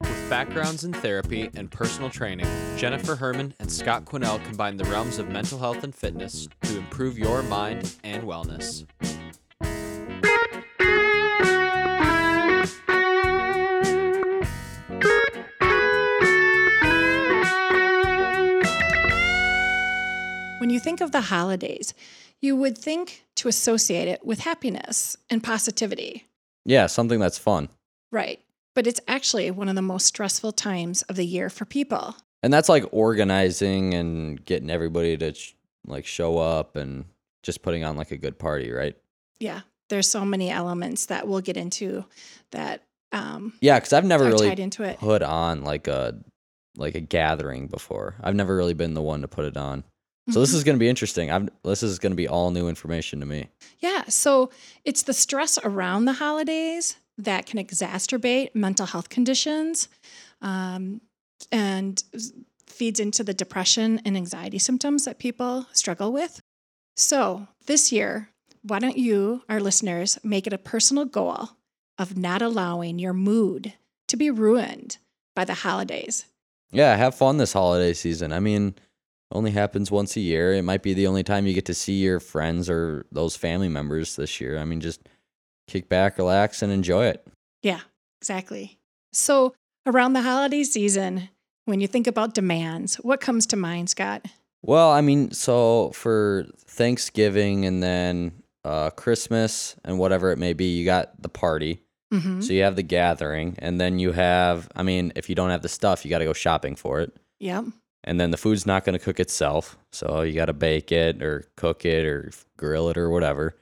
With backgrounds in therapy and personal training, Jennifer Herman and Scott Quinnell combine the realms of mental health and fitness to improve your mind and wellness. When you think of the holidays, you would think to associate it with happiness and positivity. Yeah, something that's fun. Right. But it's actually one of the most stressful times of the year for people. And that's like organizing and getting everybody to sh- like show up and just putting on like a good party, right? Yeah. There's so many elements that we'll get into that um, Yeah, because I've never really tied into it. put on like a like a gathering before. I've never really been the one to put it on. So this Mhm. is going to be interesting. I'm this is going to be all new information to me. Yeah. So it's the stress around the holidays that can exacerbate mental health conditions um, and feeds into the depression and anxiety symptoms that people struggle with. So this year, why don't you, our listeners, make it a personal goal of not allowing your mood to be ruined by the holidays? Yeah, have fun this holiday season. I mean, only happens once a year. It might be the only time you get to see your friends or those family members this year. I mean, just kick back, relax, and enjoy it. Yeah, exactly. So around the holiday season, when you think about demands, what comes to mind, Scott? Well, I mean, so for Thanksgiving and then uh, Christmas and whatever it may be, you got the party. Mm-hmm. So you have the gathering, and then you have, I mean, if you don't have the stuff, you got to go shopping for it. Yep. And then the food's not going to cook itself. So you got to bake it or cook it or grill it or whatever.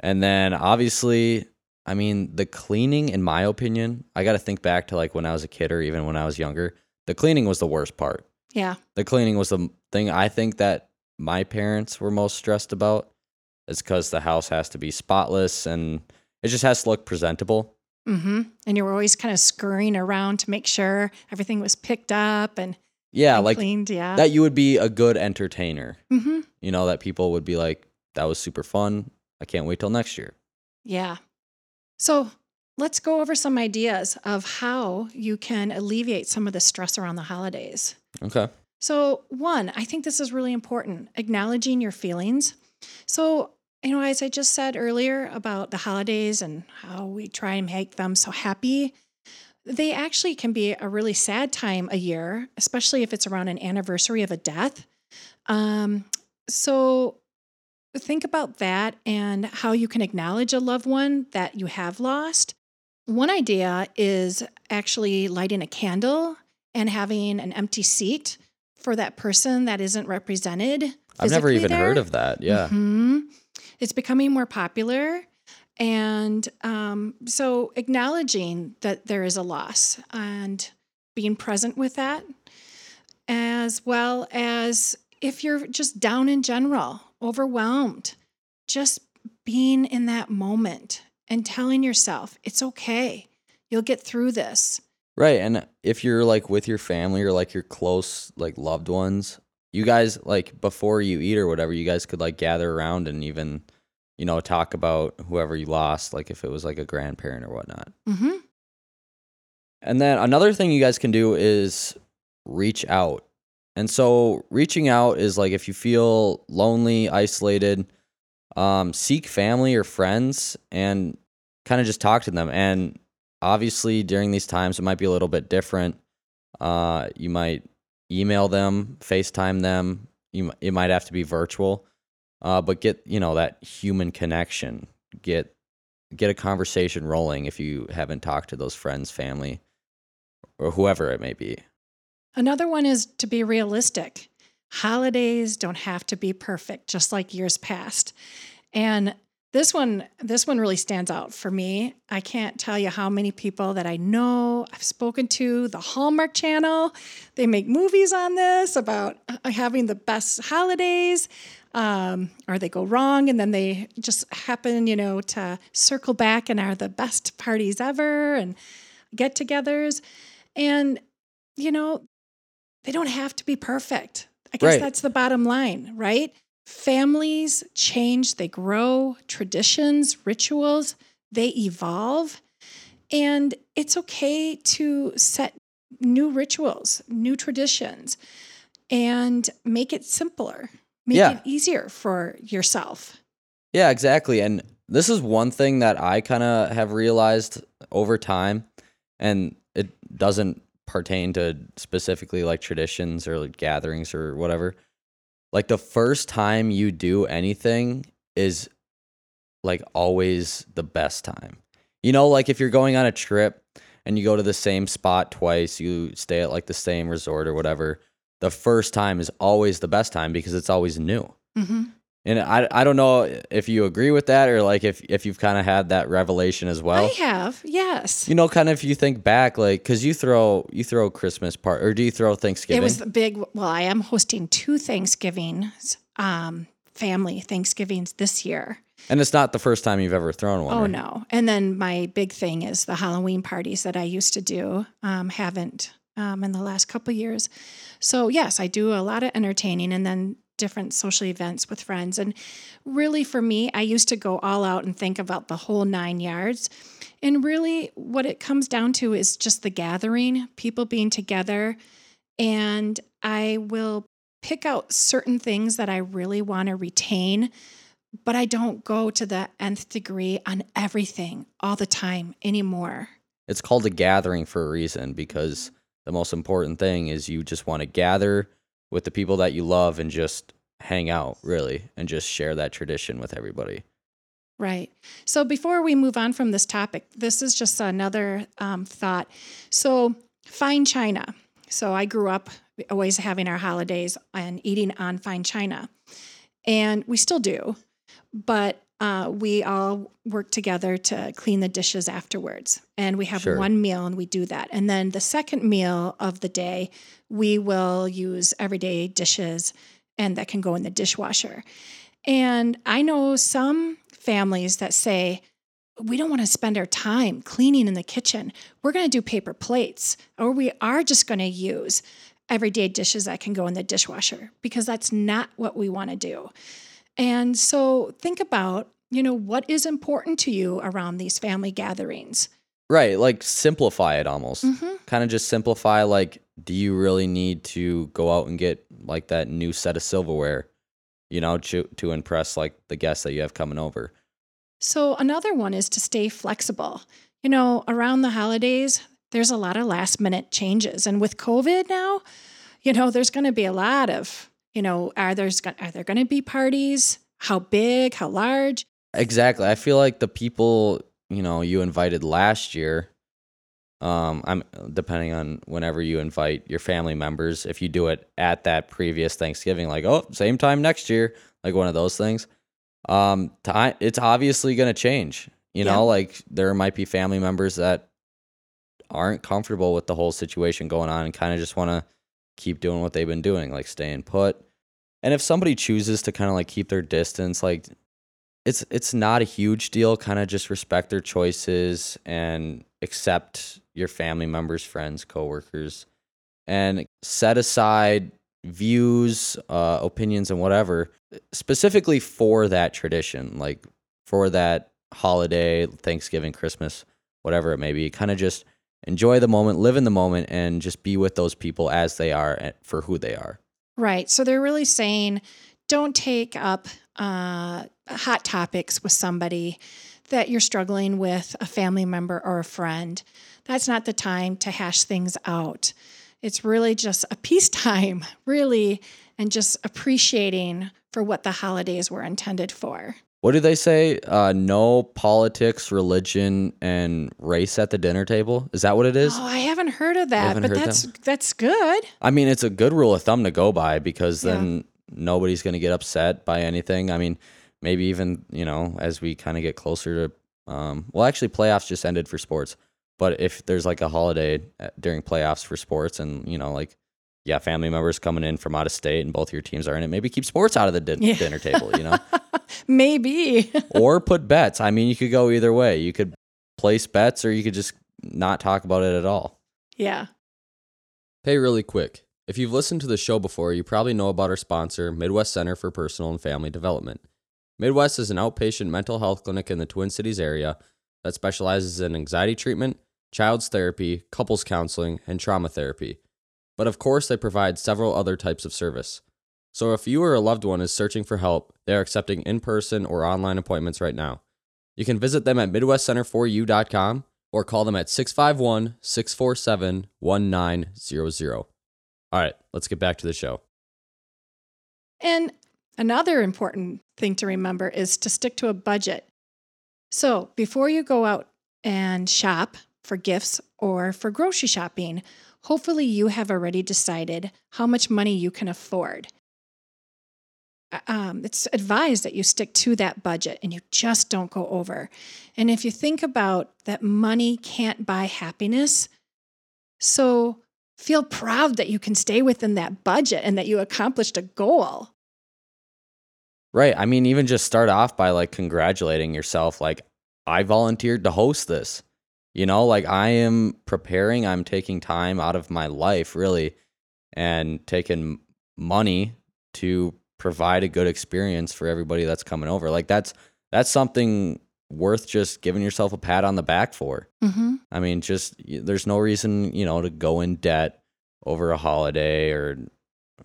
And then obviously, I mean, the cleaning, in my opinion, I got to think back to like when I was a kid or even when I was younger. The cleaning was the worst part. Yeah. The cleaning was the thing I think that my parents were most stressed about. Is because the house has to be spotless and it just has to look presentable. Mm-hmm. And you were always kind of scurrying around to make sure everything was picked up and, Yeah, like cleaned. Yeah. that you would be a good entertainer. mm-hmm. You know, that people would be like, that was super fun. I can't wait till next year. Yeah. So let's go over some ideas of how you can alleviate some of the stress around the holidays. Okay. So, one, I think this is really important acknowledging your feelings. So, you know, as I just said earlier about the holidays and how we try and make them so happy, they actually can be a really sad time a year, especially if it's around an anniversary of a death. Um, so, think about that and how you can acknowledge a loved one that you have lost. One idea is actually lighting a candle and having an empty seat for that person that isn't represented. I've never even heard of that. Yeah. Mhm. It's becoming more popular. And um, so acknowledging that there is a loss and being present with that, as well as if you're just down in general, overwhelmed, just being in that moment and telling yourself, it's okay. You'll get through this. Right. And if you're like with your family or like your close, like loved ones, you guys, like before you eat or whatever, you guys could like gather around and even, you know, talk about whoever you lost, like if it was like a grandparent or whatnot. hmm And then another thing you guys can do is reach out. And so reaching out is like if you feel lonely, isolated, um, seek family or friends and kind of just talk to them. And obviously during these times it might be a little bit different. Uh, you might email them, FaceTime them. You it might have to be virtual. Uh, but get, you know, that human connection. Get get a conversation rolling if you haven't talked to those friends, family, or whoever it may be. Another one is to be realistic. Holidays don't have to be perfect, just like years past. And this one, this one really stands out for me. I can't tell you how many people that I know I've spoken to. The Hallmark Channel, they make movies on this about uh, having the best holidays, um, or they go wrong and then they just happen, you know, to circle back and are the best parties ever and get-togethers. And you know, they don't have to be perfect. I guess Right. that's the bottom line, right? Families change, they grow, traditions, rituals, they evolve. And it's okay to set new rituals, new traditions, and make it simpler, make Yeah. it easier for yourself. Yeah, exactly. And this is one thing that I kind of have realized over time, and it doesn't pertain to specifically like traditions or like gatherings or whatever. Like the first time you do anything is like always the best time. You know, like if you're going on a trip and you go to the same spot twice, you stay at like the same resort or whatever, the first time is always the best time because it's always new. hmm And I I don't know if you agree with that or like if if you've kind of had that revelation as well. I have, yes. You know, kind of if you think back, like because you throw you throw Christmas part or do you throw Thanksgiving? It was the big. Well, I am hosting two Thanksgivings, um, family Thanksgivings this year. and it's not the first time you've ever thrown one. Oh right? no! And then my big thing is the Halloween parties that I used to do. Um, haven't um, in the last couple years. So yes, I do a lot of entertaining, and then different social events with friends. And really, for me, I used to go all out and think about the whole nine yards. And really, what it comes down to is just the gathering, people being together, and I will pick out certain things that I really want to retain, but I don't go to the nth degree on everything all the time anymore. It's called a gathering for a reason because mm-hmm. the most important thing is you just want to gather with the people that you love and just hang out, really, and just share that tradition with everybody. Right. So before we move on from this topic, this is just another um, thought. So, fine china. So, I grew up always having our holidays and eating on fine china, and we still do, but uh, we all work together to clean the dishes afterwards. And we have Sure. one meal and we do that. And then the second meal of the day, we will use everyday dishes and that can go in the dishwasher. And I know some families that say, we don't want to spend our time cleaning in the kitchen. We're going to do paper plates, or we are just going to use everyday dishes that can go in the dishwasher because that's not what we want to do. And so think about, you know, what is important to you around these family gatherings. Right, like simplify it almost. Mm-hmm. Kind of just simplify like do you really need to go out and get like that new set of silverware, you know, to to impress like the guests that you have coming over. So, another one is to stay flexible. You know, around the holidays, there's a lot of last minute changes. And with COVID now, you know, there's going to be a lot of, you know, are there's are there going to be parties? How big? How large? Exactly. I feel like the people, you know, you invited last year um I'm depending on whenever you invite your family members, if you do it at that previous Thanksgiving like, "Oh, same time next year," like one of those things. Um ti it's obviously going to change. You Yeah. know, like there might be family members that aren't comfortable with the whole situation going on and kind of just want to keep doing what they've been doing, like staying put. And if somebody chooses to kind of like keep their distance, like it's it's not a huge deal. Kind of just respect their choices and accept your family members, friends, coworkers, and set aside views, uh, opinions, and whatever specifically for that tradition, like for that holiday, Thanksgiving, Christmas, whatever it may be. Kind of just enjoy the moment, live in the moment, and just be with those people as they are for who they are. Right. So they're really saying don't take up uh, hot topics with somebody that you're struggling with, a family member or a friend. That's not the time to hash things out. It's really just a peacetime, really, and just appreciating for what the holidays were intended for. What do they say? Uh, no politics, religion, and race at the dinner table. Is that what it is? Oh, I haven't heard of that, but that's that's good. I mean, it's a good rule of thumb to go by because Yeah. then nobody's going to get upset by anything. I mean, maybe even, you know, as we kind of get closer to, um, well, actually, playoffs just ended for sports. But if there's like a holiday uh, during playoffs for sports and, you know, like, yeah, family members coming in from out of state and both your teams are in it, maybe keep sports out of the Yeah. dinner table, you know? Maybe. or put bets. I mean, you could go either way. You could place bets or you could just not talk about it at all. yeah. Hey, really quick. If you've listened to the show before, you probably know about our sponsor, Midwest Center for Personal and Family Development. Midwest is an outpatient mental health clinic in the Twin Cities area that specializes in anxiety treatment, child's therapy, couples counseling, and trauma therapy. But of course, they provide several other types of service. So if you or a loved one is searching for help, they are accepting in person or online appointments right now. You can visit them at MidwestCenterForYou.com or call them at 651 647 1900. All right, let's get back to the show. And another important thing to remember is to stick to a budget. So before you go out and shop for gifts or for grocery shopping, hopefully you have already decided how much money you can afford. Uh, Um, it's advised that you stick to that budget and you just don't go over. And if you think about that, money can't buy happiness. So feel proud that you can stay within that budget and that you accomplished a goal. Right. I mean, even just start off by like congratulating yourself. Like, I volunteered to host this. You know, like I am preparing, I'm taking time out of my life, really, and taking money to provide a good experience for everybody that's coming over. Like, that's that's something worth just giving yourself a pat on the back for. Mm-hmm. I mean, just there's no reason, you know, to go in debt over a holiday or,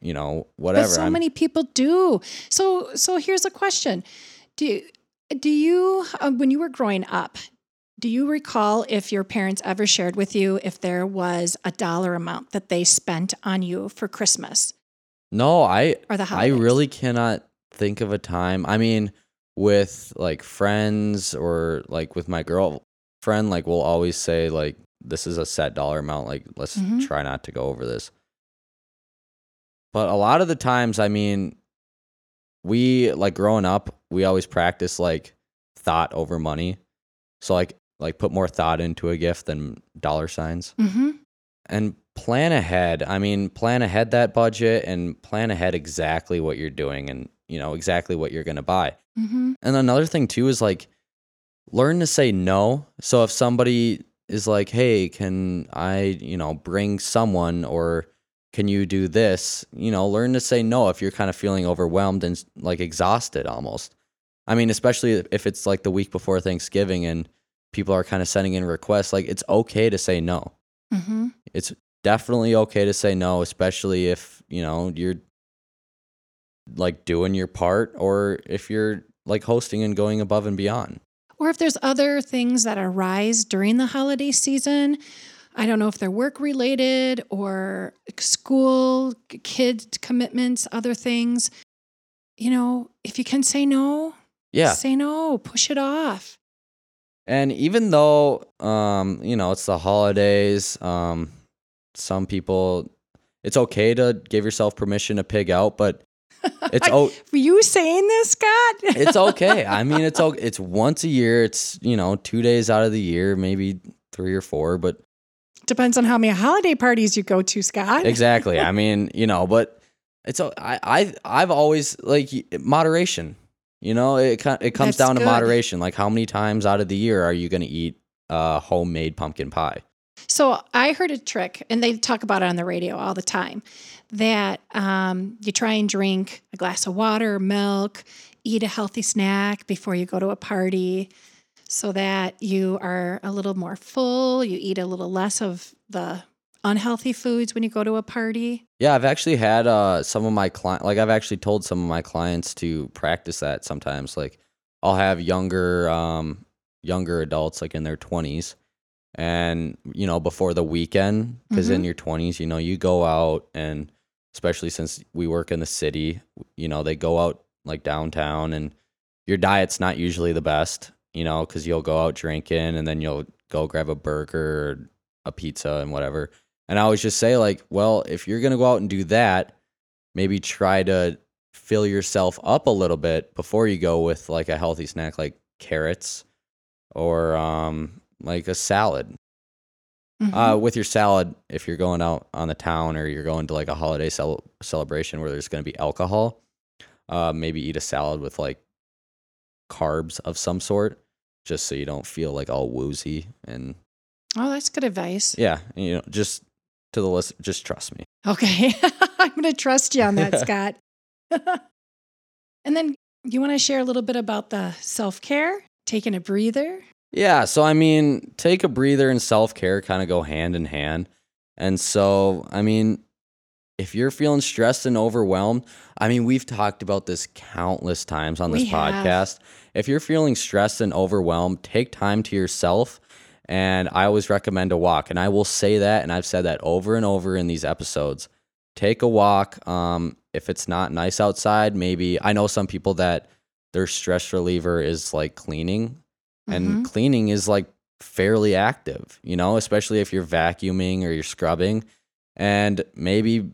you know, whatever. But so I'm- many people do. So so here's a question: Do you, do you uh, when you were growing up? Do you recall if your parents ever shared with you if there was a dollar amount that they spent on you for Christmas no, I or the I really cannot think of a time. I mean, with like friends or like with my girlfriend, like we'll always say like this is a set dollar amount. Like let's Mhm. try not to go over this. But a lot of the times, I mean, we like growing up, we always practice like thought over money. So like like put more thought into a gift than dollar signs hmm and plan ahead. I mean, plan ahead that budget and plan ahead exactly what you're doing and, you know, exactly what you're going to buy. hmm And another thing too is like learn to say no. So if somebody is like, "Hey, can I, you know, bring someone or can you do this?" You know, learn to say no if you're kind of feeling overwhelmed and like exhausted almost. I mean, especially if it's like the week before Thanksgiving and people are kind of sending in requests, like it's okay to say no hmm it's definitely okay to say no, especially if, you know, you're like doing your part or if you're like hosting and going above and beyond. Or if there's other things that arise during the holiday season, I don't know if they're work related or school, kid commitments, other things. You know, if you can say no, Yeah. say no, push it off. And even though um, you know, it's the holidays, um some people it's okay to give yourself permission to pig out, but it's I- o- Were you saying this, Scott? it's okay. I mean, it's okay. It's once a year. It's, you know, 2 days out of the year, maybe 3 or 4, but Depends on how many holiday parties you go to, Scott. exactly. I mean, you know, but it's I I I've always like moderation. You know, it it comes That's down good. to moderation. Like how many times out of the year are you going to eat uh homemade pumpkin pie? So I heard a trick, and they talk about it on the radio all the time, that um, you try and drink a glass of water, milk, eat a healthy snack before you go to a party, so that you are a little more full. You eat a little less of the unhealthy foods when you go to a party. Yeah, I've actually had uh some of my clients, like I've actually told some of my clients to practice that sometimes. Like I'll have younger um younger adults like in their 20s and you know before the weekend because in your 20s you know you go out and especially since we work in the city you know they go out like downtown and your diet's not usually the best you know because you'll go out drinking and then you'll go grab a burger or a pizza and whatever. And i always just say like well if you're gonna go out and do that maybe try to fill yourself up a little bit before you go with like a healthy snack like carrots or um like a salad Mhm. uh, with your salad, if you're going out on the town or you're going to like a holiday cel- celebration where there's going to be alcohol, uh, maybe eat a salad with like carbs of some sort, just so you don't feel like all woozy. And oh, that's good advice. yeah, you know, just to the list, just trust me. Okay. I'm going to trust you on that, Scott. and then you want to share a little bit about the self care, taking a breather? Yeah, so I mean, take a breather and self care kind of go hand in hand. And so, I mean, if you're feeling stressed and overwhelmed, I mean, we've talked about this countless times on this We have. podcast. If you're feeling stressed and overwhelmed, take time to yourself. And I always recommend a walk. And I will say that, and I've said that over and over in these episodes. Take a walk. Um, if it's not nice outside, maybe I know some people that their stress reliever is like cleaning and Mhm. cleaning is like fairly active, you know, especially if you're vacuuming or you're scrubbing and maybe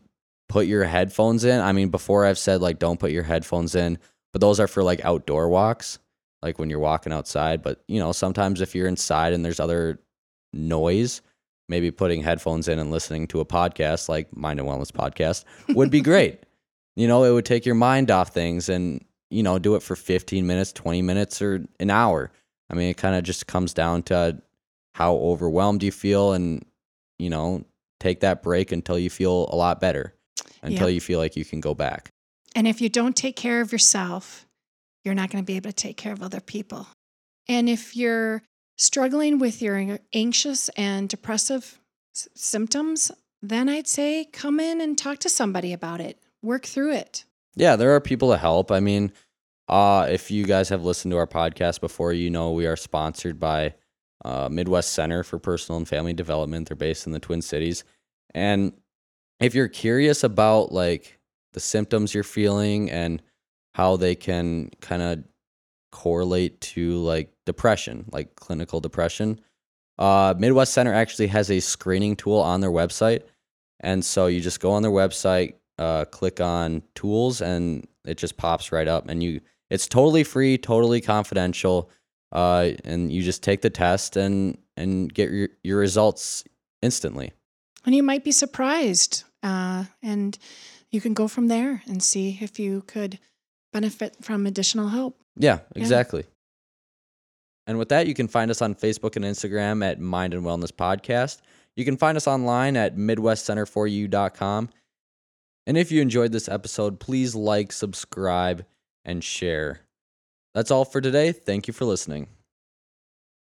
put your headphones in. I mean, before I've said like don't put your headphones in, but those are for like outdoor walks, like when you're walking outside, but you know, sometimes if you're inside and there's other noise, maybe putting headphones in and listening to a podcast like Mind and Wellness podcast would be great. You know, it would take your mind off things and, you know, do it for 15 minutes, 20 minutes, or an hour. I mean, it kind of just comes down to how overwhelmed you feel and, you know, take that break until you feel a lot better, until you feel like you can go back. And if you don't take care of yourself, you're not going to be able to take care of other people. And if you're struggling with your anxious and depressive s- symptoms, then I'd say come in and talk to somebody about it. Work through it. Yeah, there are people to help. I mean, uh, if you guys have listened to our podcast before, you know we are sponsored by uh, Midwest Center for Personal and Family Development. They're based in the Twin Cities. And if you're curious about like the symptoms you're feeling and how they can kind of correlate to like depression, like clinical depression, uh, Midwest Center actually has a screening tool on their website. And so you just go on their website, uh, click on tools, and it just pops right up. And you, it's totally free, totally confidential. Uh, and you just take the test and and get your, your results instantly. And you might be surprised. Uh, and you can go from there and see if you could benefit from additional help. Yeah, exactly. And with that, you can find us on Facebook and Instagram at Mind and Wellness Podcast. You can find us online at MidwestCenterForYou.com. And if you enjoyed this episode, please like, subscribe, and share. That's all for today. Thank you for listening.